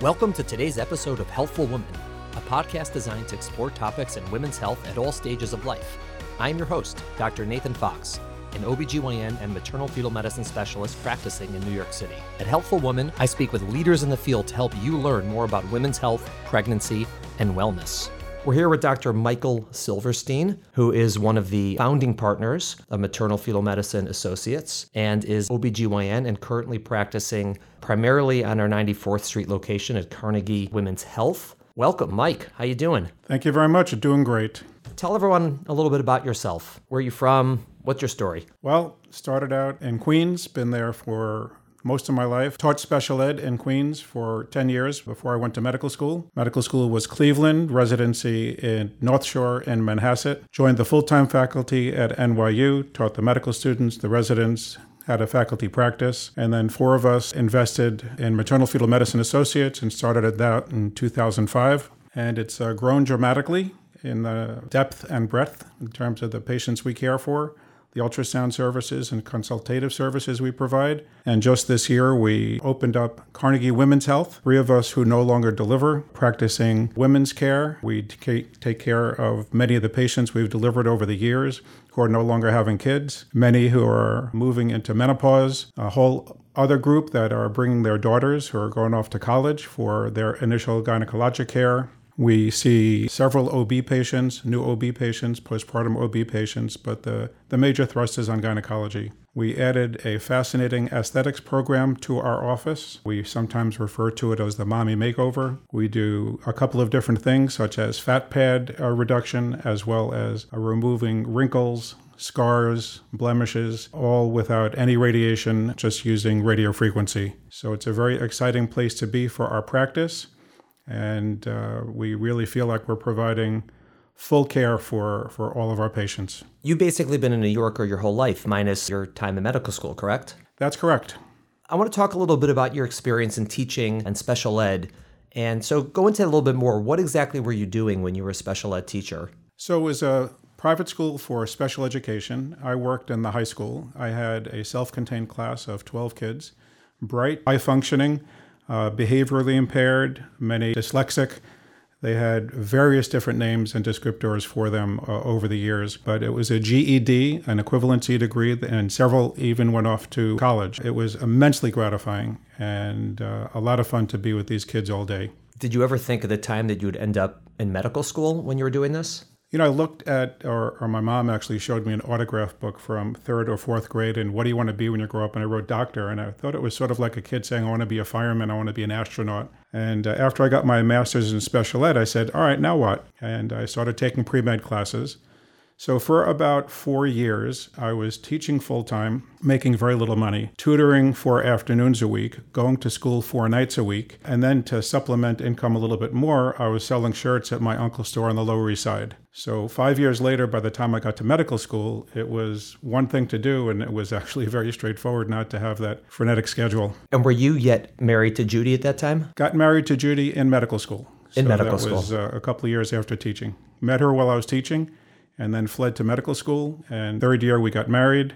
Welcome to today's episode of Healthful Woman, a podcast designed to explore topics in women's health at all stages of life. I am your host, Dr. Nathan Fox, an OBGYN and maternal fetal medicine specialist practicing in New York City. At Healthful Woman, I speak with leaders in the field to help you learn more about women's health, pregnancy, and wellness. We're here with Dr. Michael Silverstein, who is one of the founding partners of Maternal Fetal Medicine Associates and is OBGYN and currently practicing primarily on our 94th Street location at Carnegie Women's Health. Welcome, Mike. How you doing? Thank you very much. You're doing great. Tell everyone a little bit about yourself. Where are you from? What's your story? Well, started out in Queens, been there for most of my life. Taught special ed in Queens for 10 years before I went to medical school. Medical school was Cleveland, residency in North Shore and Manhasset. Joined the full time faculty at NYU, taught the medical students, the residents, had a faculty practice. And then four of us invested in Maternal Fetal Medicine Associates and started at that in 2005. And it's uh, grown dramatically in the depth and breadth in terms of the patients we care for the ultrasound services and consultative services we provide. And just this year, we opened up Carnegie Women's Health, three of us who no longer deliver, practicing women's care. We take care of many of the patients we've delivered over the years who are no longer having kids, many who are moving into menopause, a whole other group that are bringing their daughters who are going off to college for their initial gynecologic care, we see several OB patients, new OB patients, postpartum OB patients, but the, the major thrust is on gynecology. We added a fascinating aesthetics program to our office. We sometimes refer to it as the mommy makeover. We do a couple of different things, such as fat pad uh, reduction, as well as uh, removing wrinkles, scars, blemishes, all without any radiation, just using radio frequency. So it's a very exciting place to be for our practice and uh, we really feel like we're providing full care for, for all of our patients. You've basically been a New Yorker your whole life, minus your time in medical school, correct? That's correct. I want to talk a little bit about your experience in teaching and special ed. And so go into a little bit more. What exactly were you doing when you were a special ed teacher? So it was a private school for special education. I worked in the high school. I had a self contained class of 12 kids, bright, high functioning, uh, behaviorally impaired, many dyslexic. They had various different names and descriptors for them uh, over the years, but it was a GED, an equivalency degree, and several even went off to college. It was immensely gratifying and uh, a lot of fun to be with these kids all day. Did you ever think at the time that you would end up in medical school when you were doing this? You know, I looked at, or, or, my mom actually showed me an autograph book from third or fourth grade, and what do you want to be when you grow up? And I wrote doctor, and I thought it was sort of like a kid saying, I want to be a fireman, I want to be an astronaut. And uh, after I got my master's in special ed, I said, all right, now what? And I started taking pre med classes. So, for about four years, I was teaching full time, making very little money, tutoring four afternoons a week, going to school four nights a week. And then to supplement income a little bit more, I was selling shirts at my uncle's store on the Lower East Side. So, five years later, by the time I got to medical school, it was one thing to do, and it was actually very straightforward not to have that frenetic schedule. And were you yet married to Judy at that time? Got married to Judy in medical school. In so medical that school. was uh, a couple of years after teaching. Met her while I was teaching and then fled to medical school. And third year, we got married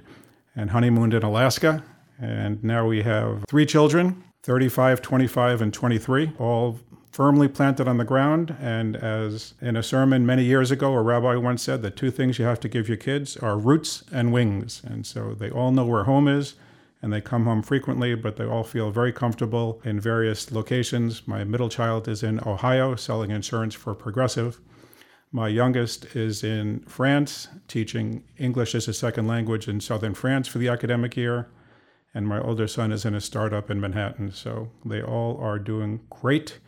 and honeymooned in Alaska. And now we have three children 35, 25, and 23, all firmly planted on the ground. And as in a sermon many years ago, a rabbi once said, the two things you have to give your kids are roots and wings. And so they all know where home is and they come home frequently, but they all feel very comfortable in various locations. My middle child is in Ohio selling insurance for Progressive. My youngest is in France, teaching English as a second language in southern France for the academic year. And my older son is in a startup in Manhattan. So they all are doing great.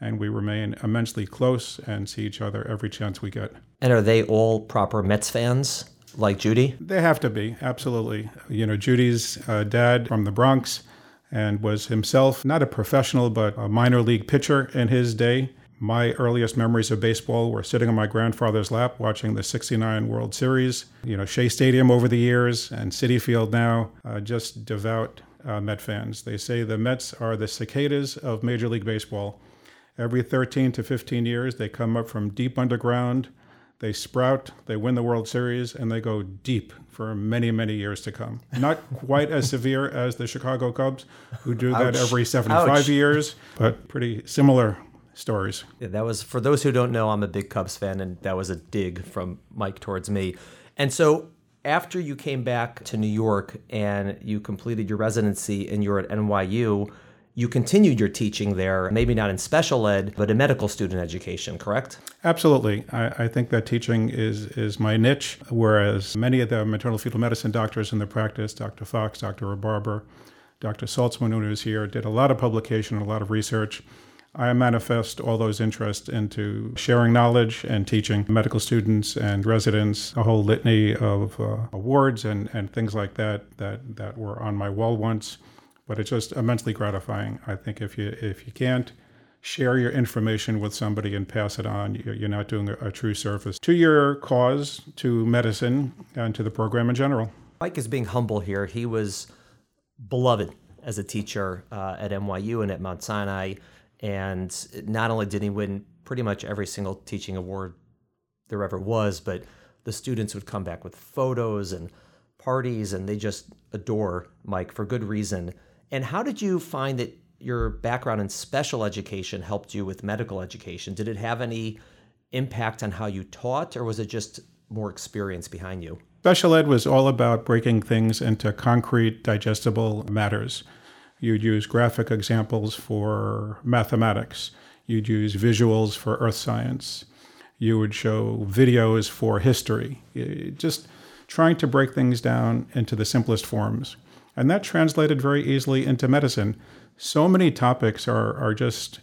And we remain immensely close and see each other every chance we get. And are they all proper Mets fans like Judy? They have to be, absolutely. You know, Judy's uh, dad from the Bronx and was himself not a professional, but a minor league pitcher in his day. My earliest memories of baseball were sitting on my grandfather's lap watching the 69 World Series. You know, Shea Stadium over the years and Citi Field now, uh, just devout uh, Met fans. They say the Mets are the cicadas of Major League Baseball. Every 13 to 15 years, they come up from deep underground. they sprout, they win the World Series, and they go deep for many, many years to come. Not quite as severe as the Chicago Cubs, who do that Ouch. every 75 Ouch. years, but pretty similar stories. Yeah, that was for those who don't know, I'm a big Cubs fan, and that was a dig from Mike towards me. And so after you came back to New York and you completed your residency and you're at NYU, you continued your teaching there, maybe not in special ed, but in medical student education, correct? Absolutely. I, I think that teaching is, is my niche, whereas many of the maternal fetal medicine doctors in the practice, Dr. Fox, Dr. Rebarber, Dr. Saltzman, who was here, did a lot of publication, a lot of research. I manifest all those interests into sharing knowledge and teaching medical students and residents a whole litany of uh, awards and, and things like that, that that were on my wall once. But it's just immensely gratifying. I think if you if you can't share your information with somebody and pass it on, you're not doing a, a true service to your cause, to medicine, and to the program in general. Mike is being humble here. He was beloved as a teacher uh, at NYU and at Mount Sinai. And not only did he win pretty much every single teaching award there ever was, but the students would come back with photos and parties, and they just adore Mike for good reason. And how did you find that your background in special education helped you with medical education? Did it have any impact on how you taught, or was it just more experience behind you? Special ed was all about breaking things into concrete, digestible matters. You'd use graphic examples for mathematics. You'd use visuals for earth science. You would show videos for history. Just trying to break things down into the simplest forms. And that translated very easily into medicine. So many topics are, are just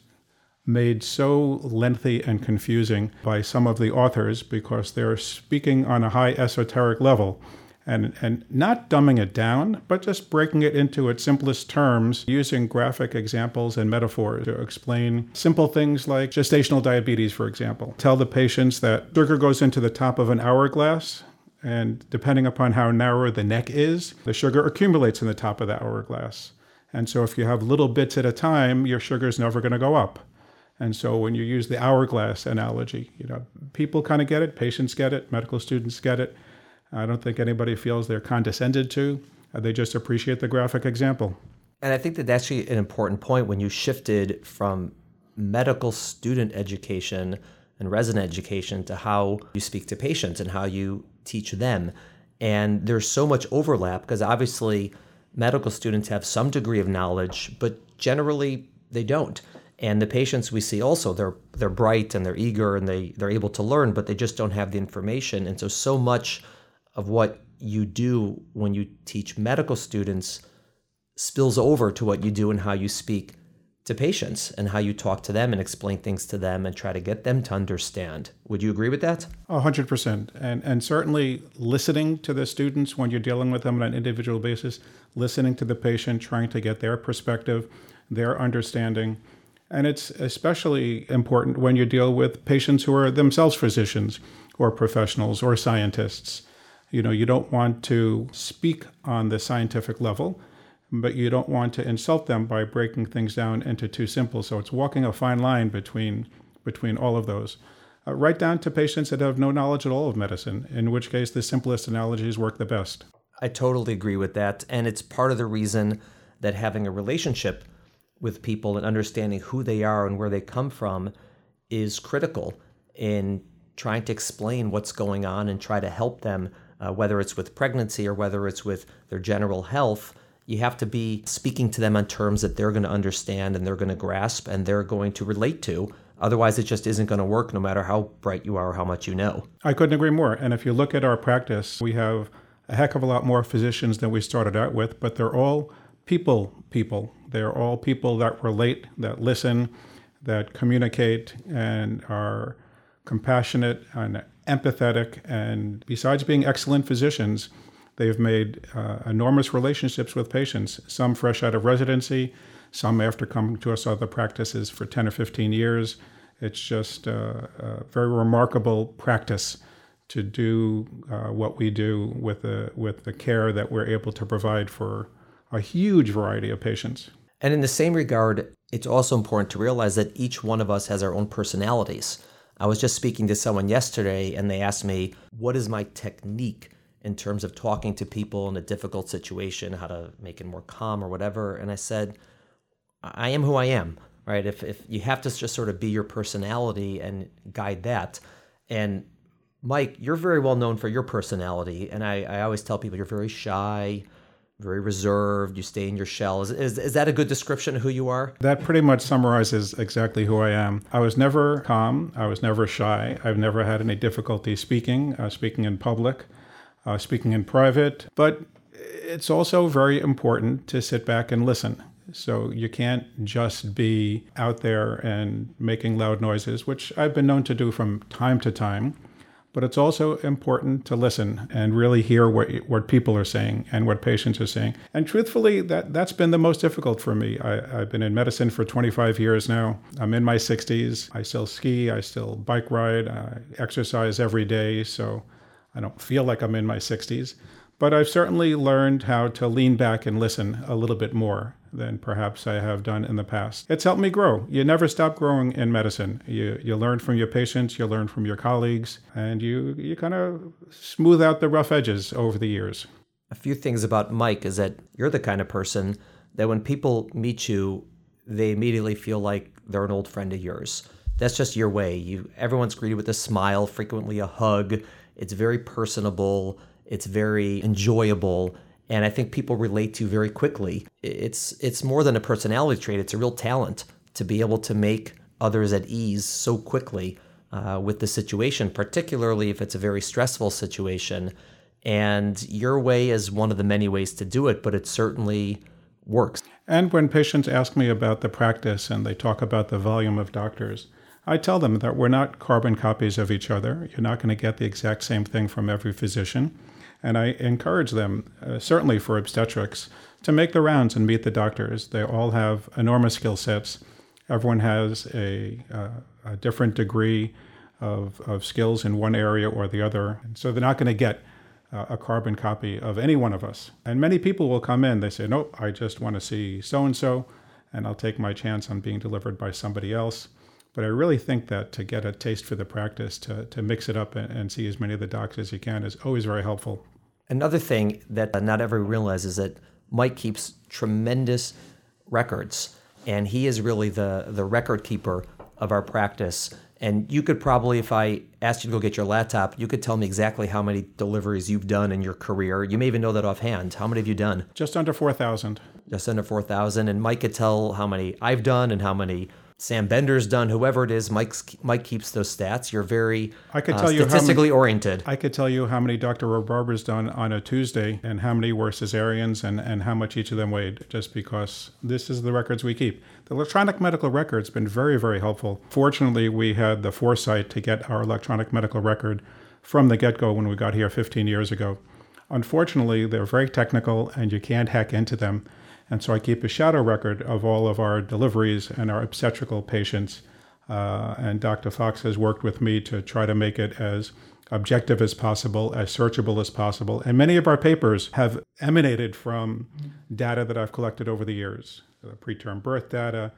made so lengthy and confusing by some of the authors because they're speaking on a high esoteric level and, and not dumbing it down, but just breaking it into its simplest terms using graphic examples and metaphors to explain simple things like gestational diabetes, for example. Tell the patients that sugar goes into the top of an hourglass. And depending upon how narrow the neck is, the sugar accumulates in the top of the hourglass. And so, if you have little bits at a time, your sugar is never going to go up. And so when you use the hourglass analogy, you know, people kind of get it, patients get it, medical students get it. I don't think anybody feels they're condescended to. Uh, They just appreciate the graphic example. And I think that that's actually an important point when you shifted from medical student education and resident education to how you speak to patients and how you teach them. And there's so much overlap because obviously medical students have some degree of knowledge, but generally they don't. And the patients we see also they're they're bright and they're eager and they they're able to learn, but they just don't have the information. And so so much of what you do when you teach medical students spills over to what you do and how you speak to patients and how you talk to them and explain things to them and try to get them to understand. Would you agree with that? A hundred percent, and and certainly listening to the students when you're dealing with them on an individual basis, listening to the patient, trying to get their perspective, their understanding, and it's especially important when you deal with patients who are themselves physicians or professionals or scientists. You know, you don't want to speak on the scientific level, but you don't want to insult them by breaking things down into too simple. So it's walking a fine line between between all of those. Uh, right down to patients that have no knowledge at all of medicine, in which case the simplest analogies work the best. I totally agree with that. And it's part of the reason that having a relationship with people and understanding who they are and where they come from is critical in trying to explain what's going on and try to help them, uh, whether it's with pregnancy or whether it's with their general health. You have to be speaking to them on terms that they're going to understand and they're going to grasp and they're going to relate to. Otherwise, it just isn't going to work no matter how bright you are or how much you know. I couldn't agree more. And if you look at our practice, we have a heck of a lot more physicians than we started out with, but they're all people people. They're all people that relate, that listen, that communicate, and are compassionate and empathetic. And besides being excellent physicians, they've made uh, enormous relationships with patients, some fresh out of residency, some after coming to us other practices for 10 or 15 years. It's just uh, a very remarkable practice to do uh, what we do with the, with the care that we're able to provide for a huge variety of patients. And in the same regard, it's also important to realize that each one of us has our own personalities. I was just speaking to someone yesterday and they asked me, What is my technique in terms of talking to people in a difficult situation, how to make it more calm or whatever? And I said, I am who I am, right? If, if you have to just sort of be your personality and guide that. And Mike, you're very well known for your personality. And I, I always tell people you're very shy, very reserved, you stay in your shell. Is, is, is that a good description of who you are? That pretty much summarizes exactly who I am. I was never calm, I was never shy. I've never had any difficulty speaking, uh, speaking in public, uh, speaking in private. But it's also very important to sit back and listen. So you can't just be out there and making loud noises, which I've been known to do from time to time but it's also important to listen and really hear what what people are saying and what patients are saying. And truthfully, that that's been the most difficult for me. I, have been in medicine for 25 years now. I'm in my 60s. I still ski. I still bike ride. I exercise every day. So I don't feel like I'm in my 60s. But I've certainly learned how to lean back and listen a little bit more than perhaps I have done in the past. It's helped me grow. You never stop growing in medicine. You you learn from your patients, you learn from your colleagues, and you you kind of smooth out the rough edges over the years. A few things about Mike is that you're the kind of person that when people meet you, they immediately feel like they're an old friend of yours. That's just your way. You everyone's greeted with a smile, frequently a hug. It's very personable, it's very enjoyable and I think people relate to very quickly. It's it's more than a personality trait; it's a real talent to be able to make others at ease so quickly uh, with the situation, particularly if it's a very stressful situation. And your way is one of the many ways to do it, but it certainly works. And when patients ask me about the practice and they talk about the volume of doctors, I tell them that we're not carbon copies of each other. You're not going to get the exact same thing from every physician. And I encourage them, uh, certainly for obstetrics, to make the rounds and meet the doctors. They all have enormous skill sets. Everyone has a, uh, a different degree of, of skills in one area or the other. And so they're not going to get uh, a carbon copy of any one of us. And many people will come in, they say, Nope, I just want to see so and so, and I'll take my chance on being delivered by somebody else. But I really think that to get a taste for the practice, to, to mix it up and, and see as many of the docs as you can, is always very helpful. Another thing that uh, not everyone realizes is that Mike keeps tremendous records, and he is really the the record keeper of our practice. And you could probably, if I asked you to go get your laptop, you could tell me exactly how many deliveries you've done in your career. You may even know that offhand. How many have you done? Just under 4,000. Just under 4,000. And Mike could tell how many I've done and how many Sam Bender's done, whoever it is, Mike's, Mike keeps those stats. You're very I could uh, tell uh, you statistically many, oriented. I could tell you how many Dr. Barber's done on a Tuesday and how many were cesareans and, and how much each of them weighed, just because this is the records we keep. The electronic medical record's been very, very helpful. Fortunately, we had the foresight to get our electronic medical record from the get go when we got here 15 years ago. Unfortunately, they're very technical and you can't hack into them. And so I keep a shadow record of all of our deliveries and our obstetrical patients. Uh, and Dr. Fox has worked with me to try to make it as objective as possible, as searchable as possible. And many of our papers have emanated from data that I've collected over the years the preterm birth data,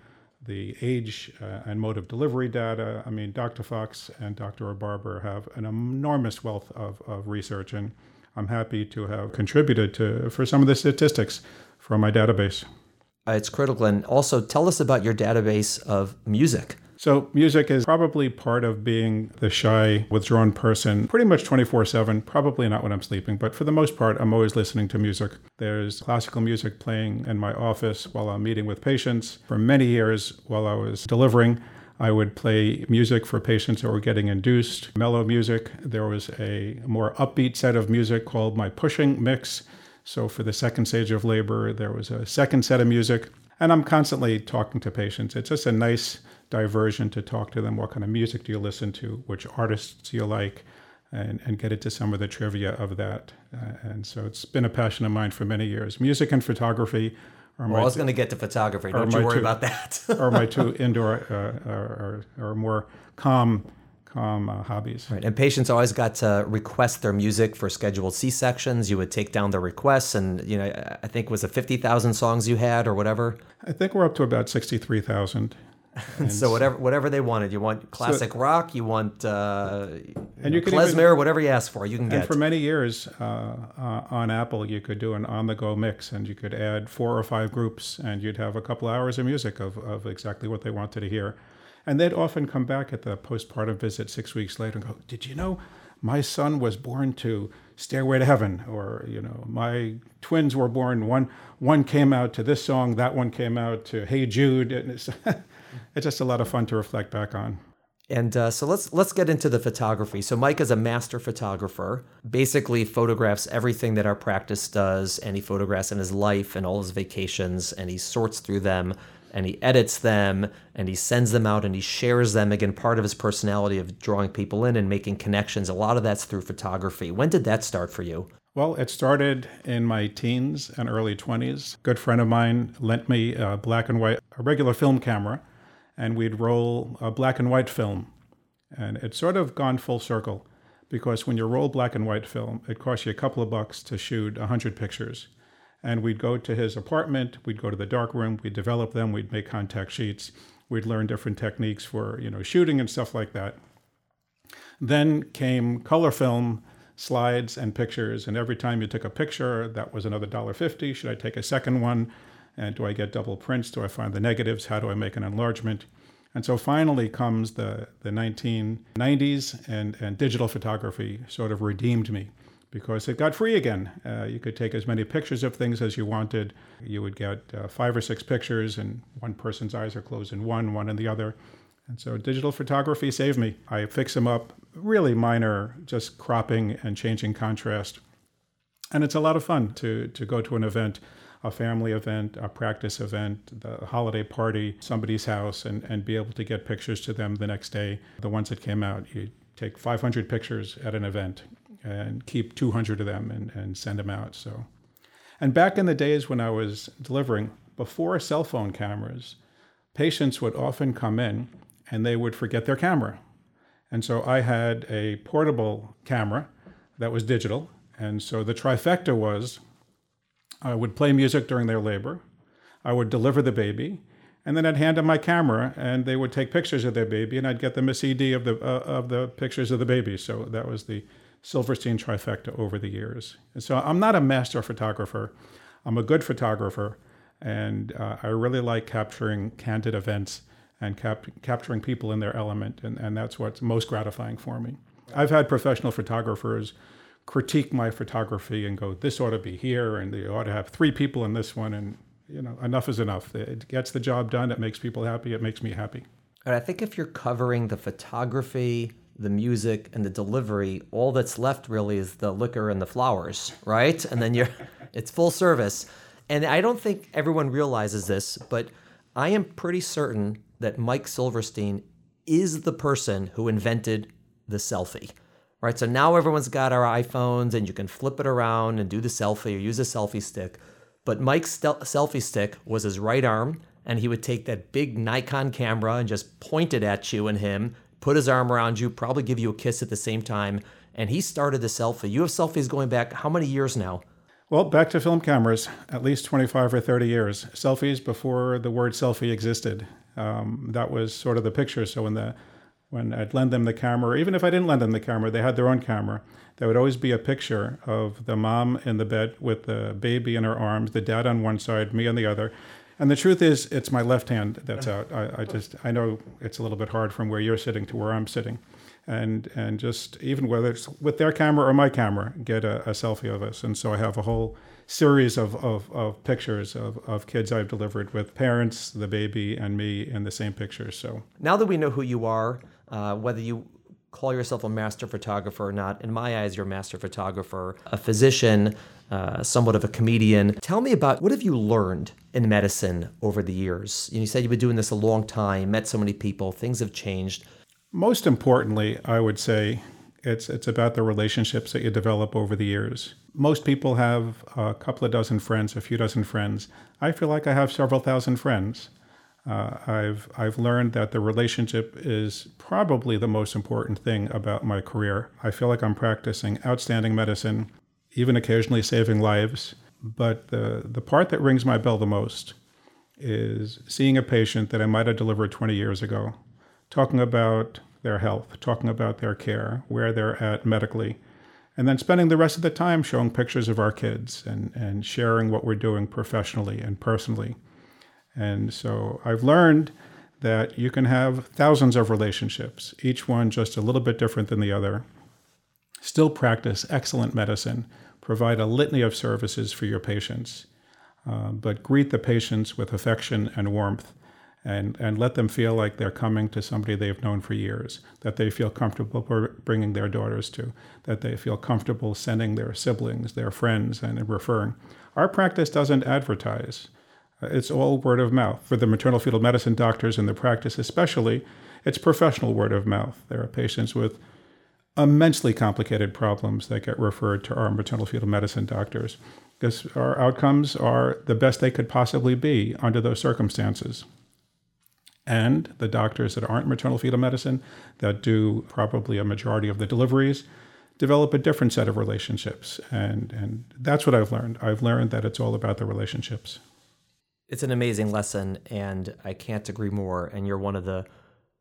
the age uh, and mode of delivery data. I mean, Dr. Fox and Dr. Barber have an enormous wealth of, of research, and I'm happy to have contributed to for some of the statistics from my database. Uh, it's critical. And also, tell us about your database of music. So, music is probably part of being the shy, withdrawn person pretty much 24 7. Probably not when I'm sleeping, but for the most part, I'm always listening to music. There's classical music playing in my office while I'm meeting with patients. For many years, while I was delivering, I would play music for patients that were getting induced, mellow music. There was a more upbeat set of music called my pushing mix so for the second stage of labor, there was a second set of music. And I'm constantly talking to patients. It's just a nice diversion to talk to them. What kind of music do you listen to? Which artists do you like? And, and get into some of the trivia of that. Uh, and so it's been a passion of mine for many years. Music and photography are well, I was going to get to photography. Don't you worry two, about that. are my two indoor uh, or, or, or more calm um, uh, hobbies. Right, and patients always got to request their music for scheduled C sections. You would take down the requests, and you know, I think was it fifty thousand songs you had or whatever. I think we're up to about sixty three thousand. so whatever whatever they wanted, you want classic so, rock, you want uh, and you, know, klezmer, even, whatever you ask for, you can and get. And for many years uh, uh, on Apple, you could do an on-the-go mix, and you could add four or five groups, and you'd have a couple hours of music of, of exactly what they wanted to hear. And they'd often come back at the postpartum visit six weeks later and go, "Did you know my son was born to Stairway to Heaven?" Or you know, my twins were born. One one came out to this song, that one came out to Hey Jude, and it's it's just a lot of fun to reflect back on. And uh, so let's let's get into the photography. So Mike is a master photographer. Basically, photographs everything that our practice does, and he photographs in his life and all his vacations, and he sorts through them, and he edits them, and he sends them out, and he shares them. Again, part of his personality of drawing people in and making connections. A lot of that's through photography. When did that start for you? Well, it started in my teens and early 20s. A good friend of mine lent me a black and white, a regular film camera and we'd roll a black and white film. And it's sort of gone full circle because when you roll black and white film, it costs you a couple of bucks to shoot 100 pictures. And we'd go to his apartment, we'd go to the dark room, we'd develop them, we'd make contact sheets, we'd learn different techniques for, you know, shooting and stuff like that. Then came color film slides and pictures, and every time you took a picture, that was another dollar 50 Should I take a second one? And do I get double prints? Do I find the negatives? How do I make an enlargement? And so finally comes the, the 1990s, and, and digital photography sort of redeemed me because it got free again. Uh, you could take as many pictures of things as you wanted. You would get uh, five or six pictures, and one person's eyes are closed in one, one in the other. And so digital photography saved me. I fix them up, really minor, just cropping and changing contrast. And it's a lot of fun to, to go to an event a family event, a practice event, the holiday party, somebody's house, and, and be able to get pictures to them the next day. The ones that came out, you take 500 pictures at an event and keep 200 of them and, and send them out. So, and back in the days when I was delivering, before cell phone cameras, patients would often come in and they would forget their camera. And so I had a portable camera that was digital. And so the trifecta was I would play music during their labor. I would deliver the baby, and then I'd hand them my camera, and they would take pictures of their baby, and I'd get them a CD of the uh, of the pictures of the baby. So that was the Silverstein trifecta over the years. And so I'm not a master photographer. I'm a good photographer, and uh, I really like capturing candid events and cap- capturing people in their element, and, and that's what's most gratifying for me. I've had professional photographers critique my photography and go, this ought to be here, and they ought to have three people in this one, and you know, enough is enough. It gets the job done. It makes people happy. It makes me happy. And I think if you're covering the photography, the music, and the delivery, all that's left really is the liquor and the flowers, right? And then you're, it's full service. And I don't think everyone realizes this, but I am pretty certain that Mike Silverstein is the person who invented the selfie right? So now everyone's got our iPhones and you can flip it around and do the selfie or use a selfie stick. But Mike's stel- selfie stick was his right arm, and he would take that big Nikon camera and just point it at you and him, put his arm around you, probably give you a kiss at the same time. And he started the selfie. You have selfies going back how many years now? Well, back to film cameras, at least 25 or 30 years. Selfies before the word selfie existed. Um, that was sort of the picture. So when the when I'd lend them the camera, or even if I didn't lend them the camera, they had their own camera. There would always be a picture of the mom in the bed with the baby in her arms, the dad on one side, me on the other. And the truth is, it's my left hand that's out. I, I just, I know it's a little bit hard from where you're sitting to where I'm sitting. And, and just even whether it's with their camera or my camera, get a, a selfie of us. And so I have a whole series of, of, of pictures of, of kids I've delivered with parents, the baby, and me in the same picture. So now that we know who you are, uh, whether you call yourself a master photographer or not, in my eyes, you're a master photographer, a physician, uh, somewhat of a comedian. Tell me about what have you learned in medicine over the years? You said you've been doing this a long time, met so many people, things have changed. Most importantly, I would say it's it's about the relationships that you develop over the years. Most people have a couple of dozen friends, a few dozen friends. I feel like I have several thousand friends. Uh, I've I've learned that the relationship is probably the most important thing about my career. I feel like I'm practicing outstanding medicine, even occasionally saving lives. But the the part that rings my bell the most is seeing a patient that I might have delivered 20 years ago, talking about their health, talking about their care, where they're at medically, and then spending the rest of the time showing pictures of our kids and, and sharing what we're doing professionally and personally. And so I've learned that you can have thousands of relationships, each one just a little bit different than the other, still practice excellent medicine, provide a litany of services for your patients, uh, but greet the patients with affection and warmth and, and let them feel like they're coming to somebody they've known for years, that they feel comfortable bringing their daughters to, that they feel comfortable sending their siblings, their friends, and referring. Our practice doesn't advertise. Uh, it's all word of mouth. For the maternal fetal medicine doctors in the practice, especially, it's professional word of mouth. There are patients with immensely complicated problems that get referred to our maternal fetal medicine doctors. Because our outcomes are the best they could possibly be under those circumstances. And the doctors that aren't maternal fetal medicine that do probably a majority of the deliveries develop a different set of relationships. And and that's what I've learned. I've learned that it's all about the relationships. It's an amazing lesson and I can't agree more. And you're one of the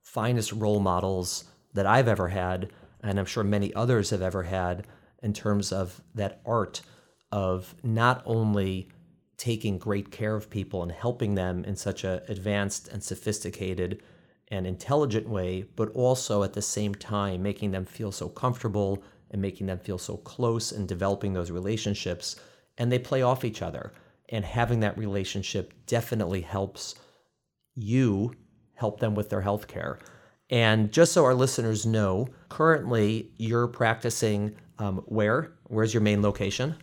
finest role models that I've ever had and I'm sure many others have ever had in terms of that art of not only taking great care of people and helping them in such a advanced and sophisticated and intelligent way, but also at the same time making them feel so comfortable and making them feel so close and developing those relationships. And they play off each other. And having that relationship definitely helps you help them with their health care. And just so our listeners know, currently you're practicing um, where? Where's your main location?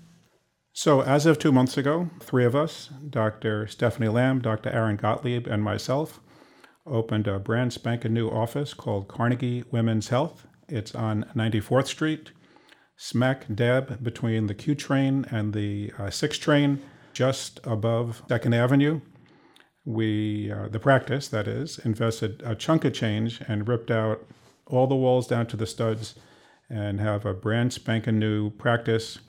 So, as of two months ago, three of us, Dr. Stephanie Lamb, Dr. Aaron Gottlieb, and myself, opened a brand spanking new office called Carnegie Women's Health. It's on 94th Street, smack dab between the Q train and the uh, 6 train, just above 2nd Avenue. We, uh, the practice, that is, invested a chunk of change and ripped out all the walls down to the studs and have a brand spanking new practice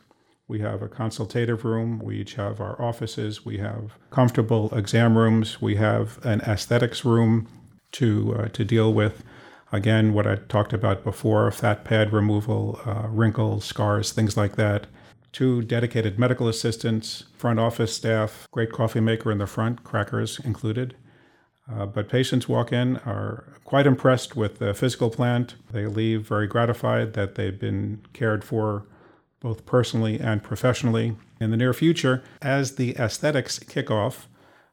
we have a consultative room. We each have our offices. We have comfortable exam rooms. We have an aesthetics room to uh, to deal with. Again, what I talked about before: fat pad removal, uh, wrinkles, scars, things like that. Two dedicated medical assistants, front office staff, great coffee maker in the front, crackers included. Uh, but patients walk in, are quite impressed with the physical plant. They leave very gratified that they've been cared for both personally and professionally in the near future. As the aesthetics kick off,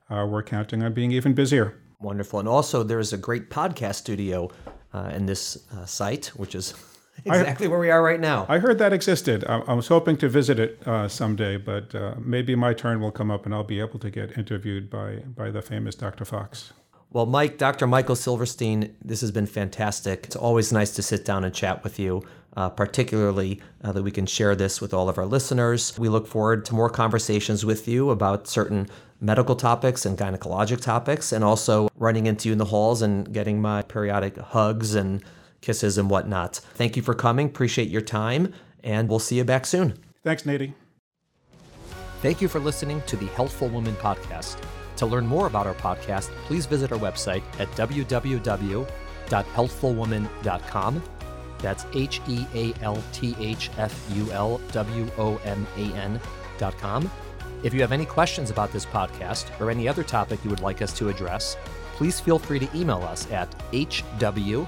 uh, we're counting on being even busier. Wonderful. And also, there's a great podcast studio uh, in this uh, site, which is exactly I, where we are right now. I heard that existed. I, I was hoping to visit it uh, someday, but uh, maybe my turn will come up and I'll be able to get interviewed by, by the famous Dr. Fox. Well, Mike, Dr. Michael Silverstein, this has been fantastic. It's always nice to sit down and chat with you uh, particularly uh, that we can share this with all of our listeners. We look forward to more conversations with you about certain medical topics and gynecologic topics, and also running into you in the halls and getting my periodic hugs and kisses and whatnot. Thank you for coming. Appreciate your time, and we'll see you back soon. Thanks, Nady. Thank you for listening to the Healthful Woman podcast. To learn more about our podcast, please visit our website at www.healthfulwoman.com that's H E A L T H F U L W O M A N dot com. If you have any questions about this podcast or any other topic you would like us to address, please feel free to email us at hw